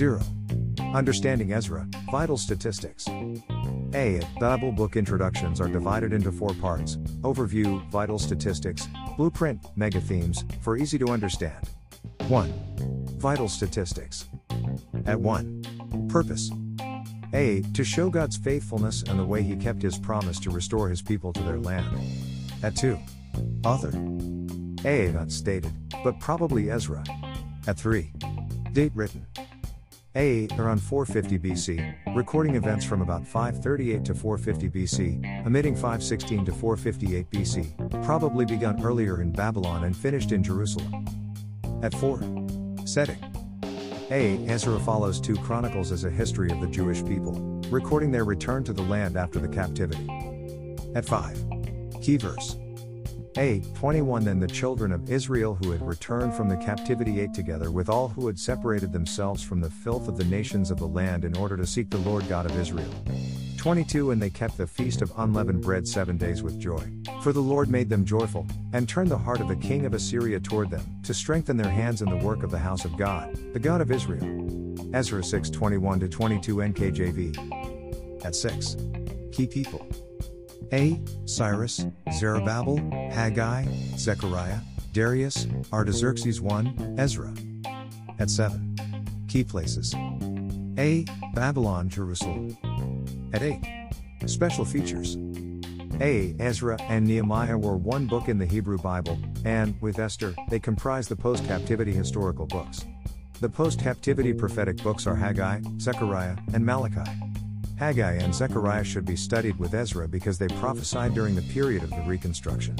0. Understanding Ezra, Vital Statistics. A. Bible book introductions are divided into four parts Overview, Vital Statistics, Blueprint, Mega Themes, for easy to understand. 1. Vital Statistics. At 1. Purpose. A. To show God's faithfulness and the way He kept His promise to restore His people to their land. At 2. Author. A. Not stated, but probably Ezra. At 3. Date written. A. Around 450 BC, recording events from about 538 to 450 BC, omitting 516 to 458 BC, probably begun earlier in Babylon and finished in Jerusalem. At 4. Setting. A. Ezra follows 2 Chronicles as a history of the Jewish people, recording their return to the land after the captivity. At 5. Key verse. A. 21 Then the children of Israel who had returned from the captivity ate together with all who had separated themselves from the filth of the nations of the land in order to seek the Lord God of Israel. 22 And they kept the feast of unleavened bread seven days with joy. For the Lord made them joyful, and turned the heart of the king of Assyria toward them, to strengthen their hands in the work of the house of God, the God of Israel. Ezra 6 21 22 NKJV. At 6. Key people. A. Cyrus, Zerubbabel, Haggai, Zechariah, Darius, Artaxerxes I, Ezra. At 7. Key places. A. Babylon, Jerusalem. At 8. Special features. A. Ezra and Nehemiah were one book in the Hebrew Bible, and, with Esther, they comprise the post captivity historical books. The post captivity prophetic books are Haggai, Zechariah, and Malachi. Haggai and Zechariah should be studied with Ezra because they prophesied during the period of the Reconstruction.